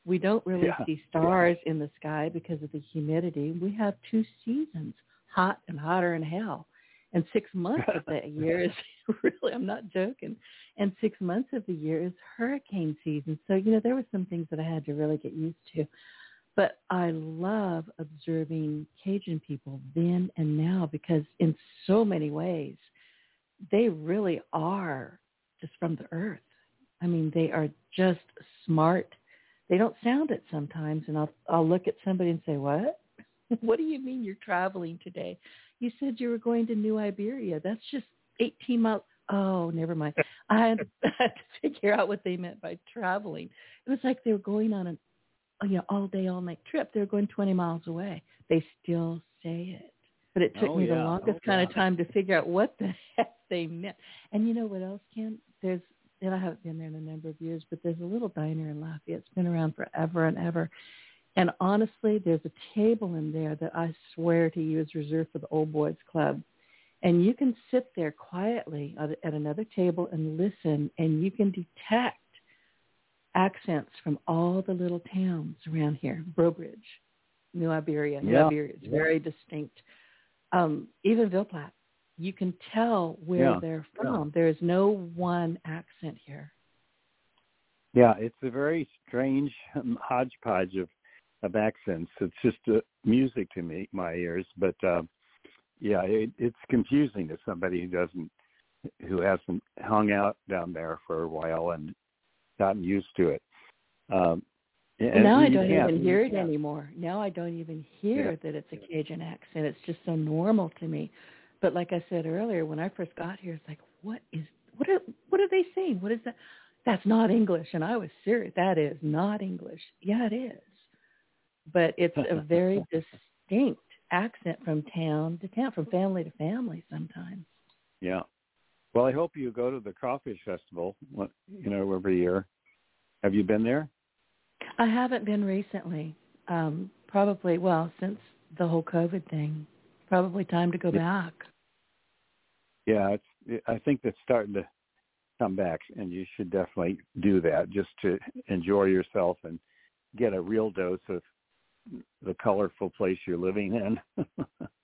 We don't really yeah. see stars in the sky because of the humidity. We have two seasons, hot and hotter than hell. And six months of the year is really, I'm not joking. And six months of the year is hurricane season. So, you know, there were some things that I had to really get used to. But I love observing Cajun people then and now because in so many ways, they really are just from the earth. I mean, they are just smart. They don't sound it sometimes, and I'll I'll look at somebody and say, "What? what do you mean you're traveling today? You said you were going to New Iberia. That's just 18 miles. Oh, never mind. I had, I had to figure out what they meant by traveling. It was like they were going on an Oh, you know all day all night trip. They're going 20 miles away. They still say it, but it took oh, me yeah. the longest oh, kind of time to figure out what the heck they meant. And you know what else, Ken? There's and I haven't been there in a number of years, but there's a little diner in Lafayette. It's been around forever and ever. And honestly, there's a table in there that I swear to you is reserved for the old boys club. And you can sit there quietly at, at another table and listen, and you can detect accents from all the little towns around here. Breaux-Bridge, New Iberia, New Yeah. Iberia. It's very distinct. Um, even Ville Platte, you can tell where Yeah. they're from. There is no one accent here. Yeah, it's a very strange um, hodgepodge of of accents. It's just uh, music to me, my ears. But uh, yeah, it, it's confusing to somebody who doesn't, who hasn't hung out down there for a while and gotten used to it. Um, and now I don't can't- even hear it can't. anymore. Now I don't even hear Yeah. that it's a Cajun accent. It's just so normal to me. But like I said earlier, when I first got here, it's like, what is what are what are they saying? What is that? That's not English. And I was serious. That is not English. Yeah, it is. But it's a very distinct accent from town to town, from family to family sometimes. Yeah. Well, I hope you go to the Crawfish Festival, you know, every year. Have you been there? I haven't been recently. Um, probably, well, since the whole COVID thing. Probably time to go Yeah. back. Yeah, it's. I think that's starting to come back, and you should definitely do that just to enjoy yourself and get a real dose of the colorful place you're living in.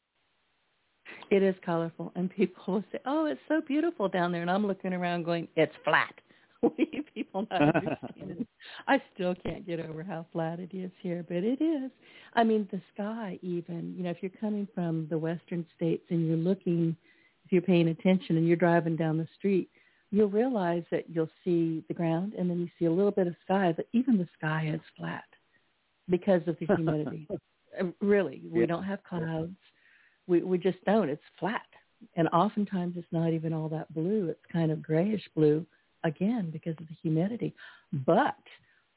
It is colorful, and people will say, "Oh, it's so beautiful down there," and I'm looking around going, "It's flat." You people not understand? I still can't get over how flat it is here, but it is. I mean, the sky even, you know, if you're coming from the western states and you're looking, if you're paying attention and you're driving down the street, you'll realize that you'll see the ground and then you see a little bit of sky, but even the sky is flat because of the humidity. Uh, really, we Yeah. don't have clouds. We we just don't. It's flat. And oftentimes it's not even all that blue. It's kind of grayish blue again because of the humidity. But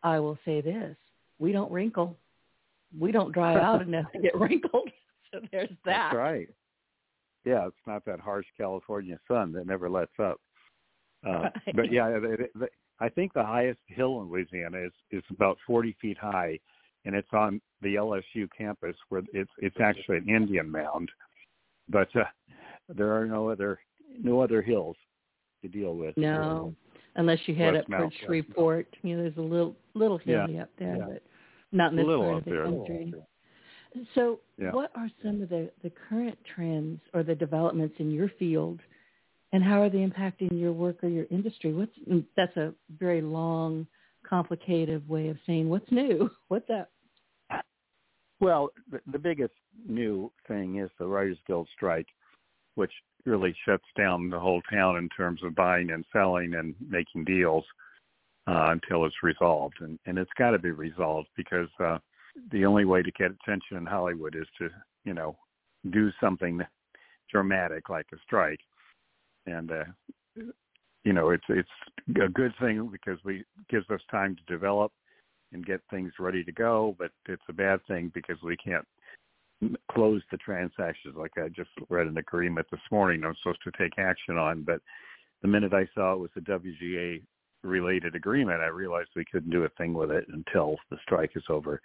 I will say this, we don't wrinkle. We don't dry out enough to get wrinkled. So there's that. That's right. Yeah, it's not that harsh California sun that never lets up. Uh, Right. But yeah, I think the highest hill in Louisiana is is about 40 feet high, and it's on the LSU campus where it's it's actually an Indian mound, but uh, there are no other no other hills to deal with. No. Unless you head West up Mount, Shreveport. You know, there's a little little Yeah. up there, Yeah. but not in A this little part up of the there. country. So Yeah. what are some of the, the current trends or the developments in your field and how are they impacting your work or your industry? What's that's a very long, complicated way of saying what's new. What's up? Well, the, the biggest new thing is the Writers Guild strike, which really shuts down the whole town in terms of buying and selling and making deals. uh, until it's resolved, and and it's got to be resolved because uh, the only way to get attention in Hollywood is to you know do something dramatic like a strike, and uh, you know it's it's a good thing because we gives us time to develop and get things ready to go, but it's a bad thing because we can't close the transactions like I just read an agreement this morning I'm supposed to take action on, but the minute I saw it was a WGA related agreement, I realized we couldn't do a thing with it until the strike is over.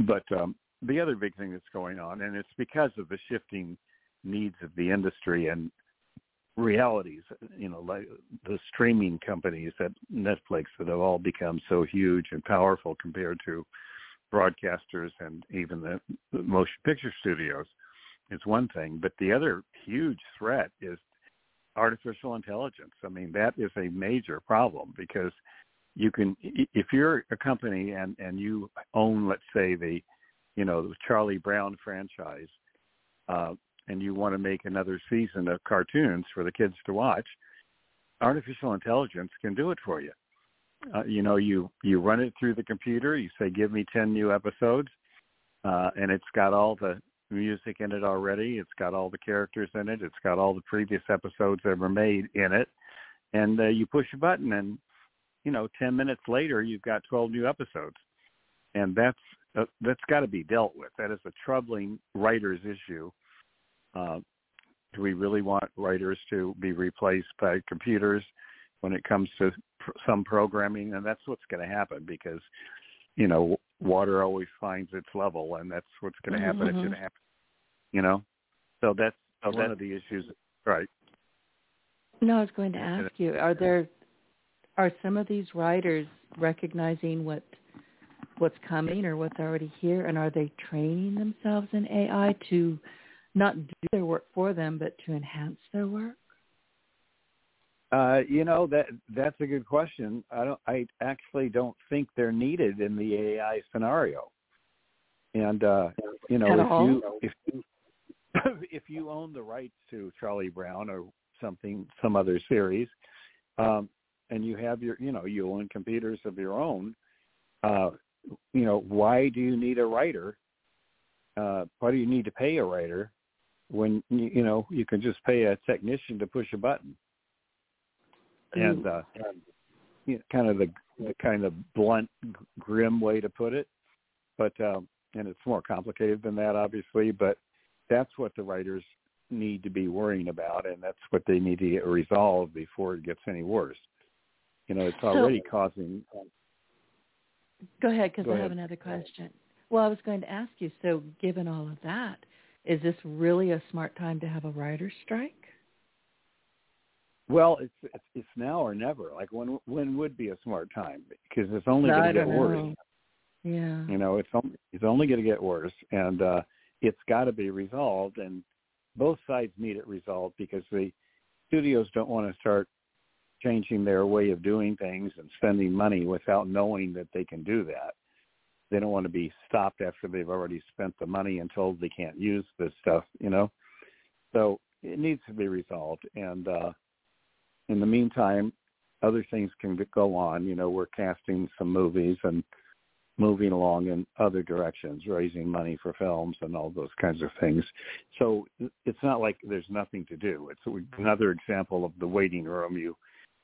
But um, the other big thing that's going on, and it's because of the shifting needs of the industry and realities, you know, like the streaming companies that Netflix that have all become so huge and powerful compared to broadcasters and even the, motion picture studios is one thing, but the other huge threat is artificial intelligence. I mean, that is a major problem because you can, if you're a company and and you own, let's say the, you know, the Charlie Brown franchise, uh, and you want to make another season of cartoons for the kids to watch, artificial intelligence can do it for you. Uh, you know, you you run it through the computer. You say, "Give me ten new episodes," uh, and it's got all the music in it already. It's got all the characters in it. It's got all the previous episodes ever made in it. And uh, you push a button, and you know, ten minutes later, you've got twelve new episodes, and that's uh, that's got to be dealt with. That is a troubling writers' issue. Uh, do we really want writers to be replaced by computers when it comes to pr- some programming? And that's what's going to happen because you know water always finds its level, and that's what's going to happen. Mm-hmm. It's going to happen. You know, so that's one of the issues. Right. No, I was going to ask you: Are there are some of these writers recognizing what what's coming or what's already here, and are they training themselves in AI to not do their work for them, but to enhance their work? Uh, you know that that's a good question. I don't. I actually don't think they're needed in the AI scenario. And uh, you know, At if all? you if you if you own the rights to Charlie Brown or something, some other series, um, and you have your, you know, you own computers of your own, uh, you know, why do you need a writer? Uh, why do you need to pay a writer when you, know you can just pay a technician to push a button? and uh, you know, kind of the, the kind of blunt, grim way to put it. But um, and it's more complicated than that, obviously. But that's what the writers need to be worrying about, and that's what they need to get resolved before it gets any worse. You know, it's So- already causing. Go ahead, because I have another question. Well, I was going to ask you. So, given all of that, is this really a smart time to have a writer's strike? Well, it's it's, it's now or never. Like when when would be a smart time? Because it's only going to get don't worse. know. Yeah. You know, it's only, it's only going to get worse, and uh, it's got to be resolved. And both sides need it resolved because the studios don't want to start changing their way of doing things and spending money without knowing that they can do that. They don't want to be stopped after they've already spent the money and told they can't use this stuff. You know, so it needs to be resolved. And uh, in the meantime, other things can go on. You know, we're casting some movies and moving along in other directions, raising money for films and all those kinds of things. So it's not like there's nothing to do. It's another example of the waiting room. You,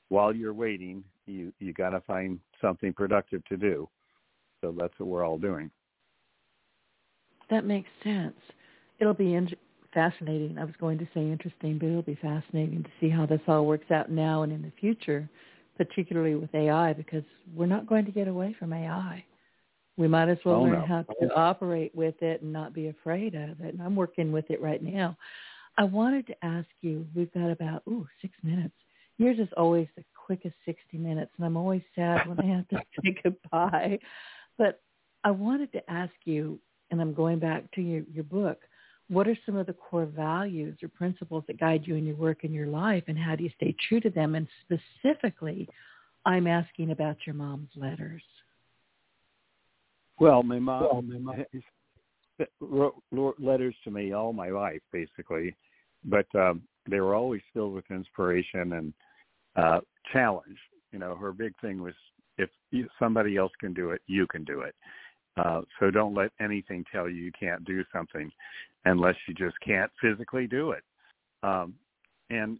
while you're waiting, you you got to find something productive to do. So that's what we're all doing. That makes sense. It'll be in- fascinating. I was going to say interesting, but it'll be fascinating to see how this all works out now and in the future, particularly with AI, because we're not going to get away from AI. We might as well Oh, learn no. how to operate with it and not be afraid of it. And I'm working with it right now. I wanted to ask you, we've got about, ooh, six minutes. Yours is always the quickest 60 minutes, and I'm always sad when I have to say goodbye. But I wanted to ask you, and I'm going back to your, your book, what are some of the core values or principles that guide you in your work and your life, and how do you stay true to them? And specifically, I'm asking about your mom's letters. Well, my mom has wrote wrote letters to me all my life, basically, but um, they were always filled with inspiration and uh, challenge. You know, her big thing was if somebody else can do it, you can do it. Uh, so don't let anything tell you you can't do something unless you just can't physically do it. Um, and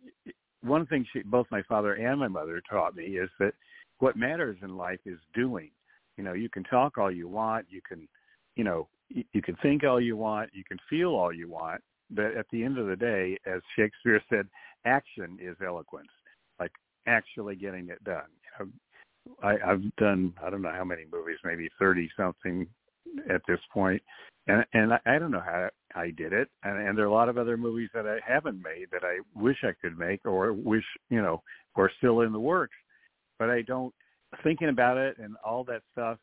one thing she, both my father and my mother taught me is that what matters in life is doing. You know, you can talk all you want, you can, you know, you can think all you want, you can feel all you want, but at the end of the day, as Shakespeare said, action is eloquence. Like actually getting it done. You know, I, I've done I don't know how many movies, maybe thirty something at this point, and and I, I don't know how I did it. And, and there are a lot of other movies that I haven't made that I wish I could make, or wish you know, or still in the works. But I don't thinking about it and all that stuff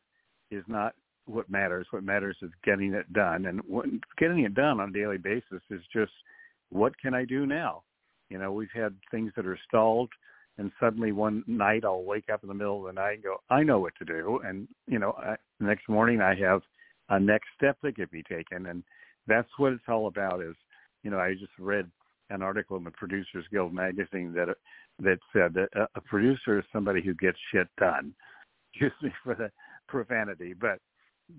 is not what matters. What matters is getting it done, and what, getting it done on a daily basis is just what can I do now? You know, we've had things that are stalled and suddenly one night I'll wake up in the middle of the night and go, I know what to do, and you know, I, the next morning I have a next step that could be taken, and that's what it's all about. Is you know, I just read an article in the Producers Guild magazine that that said that a, a producer is somebody who gets shit done. Excuse me for the profanity, but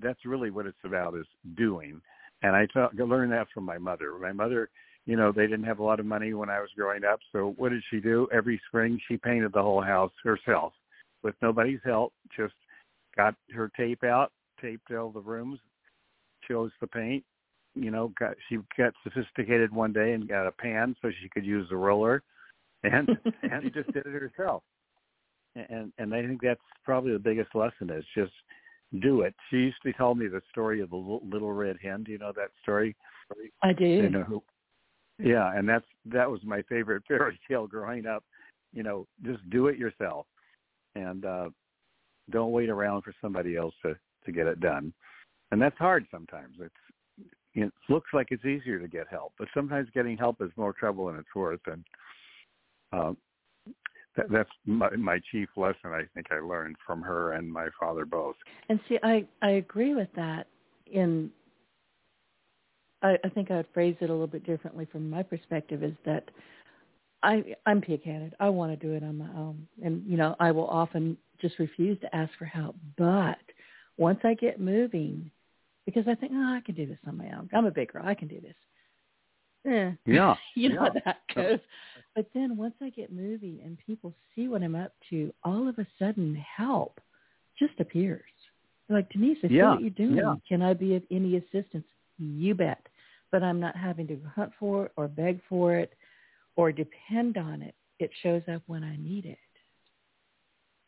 that's really what it's about is doing. And I ta- learned that from my mother. My mother you know, they didn't have a lot of money when I was growing up. So what did she do? Every spring she painted the whole house herself with nobody's help. Just got her tape out, taped all the rooms, chose the paint. You know, got she got sophisticated one day and got a pan so she could use the roller, and and she just did it herself. And and I think that's probably the biggest lesson is just do it. She used to tell me the story of the little red hen. Do you know that story? I do. You know who yeah, and that's that was my favorite fairy tale growing up. You know, just do it yourself, and uh, don't wait around for somebody else to to get it done. And that's hard sometimes. It's it looks like it's easier to get help, but sometimes getting help is more trouble than it's worth. And uh, that, that's my, my chief lesson I think I learned from her and my father both. And see, I I agree with that in I, I think I would phrase it a little bit differently from my perspective is that I I'm pig-headed. I want to do it on my own, and you know I will often just refuse to ask for help. But once I get moving, because I think, oh, I can do this on my own. I'm a big girl. I can do this. Eh, yeah, you know yeah. how that goes. But then once I get moving and people see what I'm up to, all of a sudden help just appears. They're like Denise, I see what you're doing. Yeah. Can I be of any assistance? You bet but I'm not having to hunt for it or beg for it or depend on it. It shows up when I need it.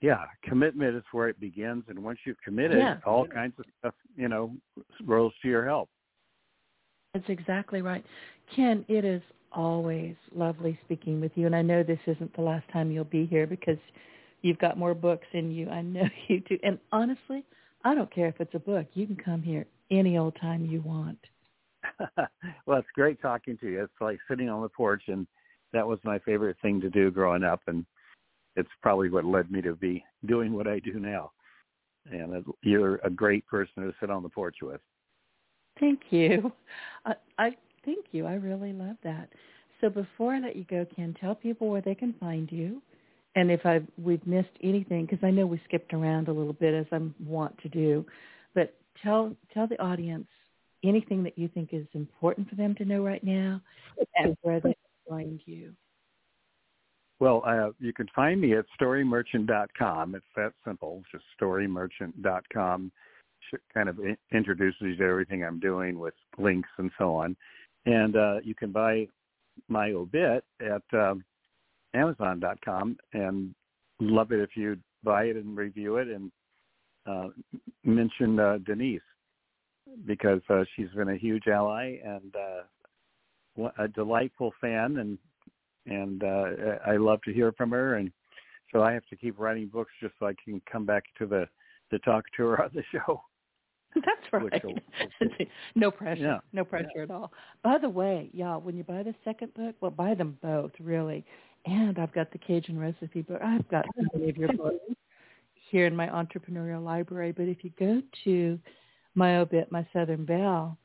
Yeah, commitment is where it begins, and once you've committed, yeah. all kinds of stuff, you know, rolls to your help. That's exactly right. Ken, it is always lovely speaking with you, and I know this isn't the last time you'll be here because you've got more books in you. I know you do. And honestly, I don't care if it's a book. You can come here any old time you want. well, it's great talking to you. It's like sitting on the porch, and that was my favorite thing to do growing up, and it's probably what led me to be doing what I do now. And you're a great person to sit on the porch with. Thank you. I, I thank you. I really love that. So before I let you go, Ken, tell people where they can find you, and if I've we've missed anything, because I know we skipped around a little bit as I want to do, but tell tell the audience anything that you think is important for them to know right now and where they can find you? Well, uh, you can find me at storymerchant.com. It's that simple, just storymerchant.com. Kind of introduces you to everything I'm doing with links and so on. And uh, you can buy my obit at um, Amazon.com and love it if you buy it and review it and uh, mention uh, Denise because uh, she's been a huge ally and uh, a delightful fan, and and uh, I love to hear from her. And so I have to keep writing books just so I can come back to the to talk to her on the show. That's right. Will, no pressure. Yeah. No pressure yeah. at all. By the way, y'all, when you buy the second book, well, buy them both, really. And I've got the Cajun recipe book. I've got so many of your books here in my entrepreneurial library. But if you go to my obit, my Southern Belle,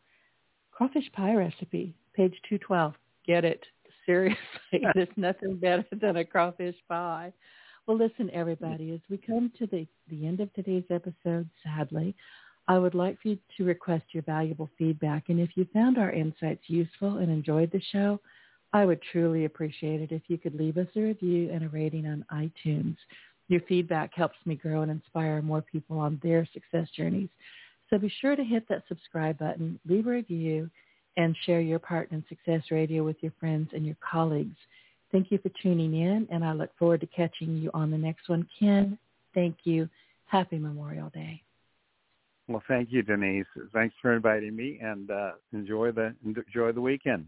crawfish pie recipe, page 212. Get it. Seriously, there's nothing better than a crawfish pie. Well, listen, everybody, as we come to the, the end of today's episode, sadly, I would like for you to request your valuable feedback. And if you found our insights useful and enjoyed the show, I would truly appreciate it if you could leave us a review and a rating on iTunes. Your feedback helps me grow and inspire more people on their success journeys. So be sure to hit that subscribe button, leave a review, and share Your Path to Success Radio with your friends and your colleagues. Thank you for tuning in, and I look forward to catching you on the next one. Ken, thank you. Happy Memorial Day. Well, thank you, Denise. Thanks for inviting me, and uh, enjoy the enjoy the weekend.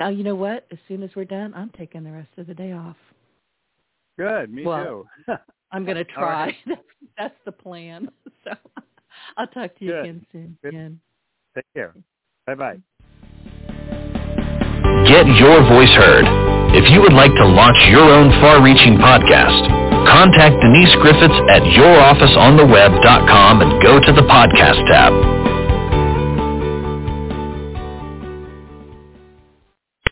Now, you know what? As soon as we're done, I'm taking the rest of the day off. Good, me well, too. I'm going to try. Right. That's the plan. So I'll talk to you Good. again soon. Good. Ken. Take care. Bye bye. Get your voice heard. If you would like to launch your own far-reaching podcast, contact Denise Griffitts at yourofficeontheweb.com and go to the podcast tab.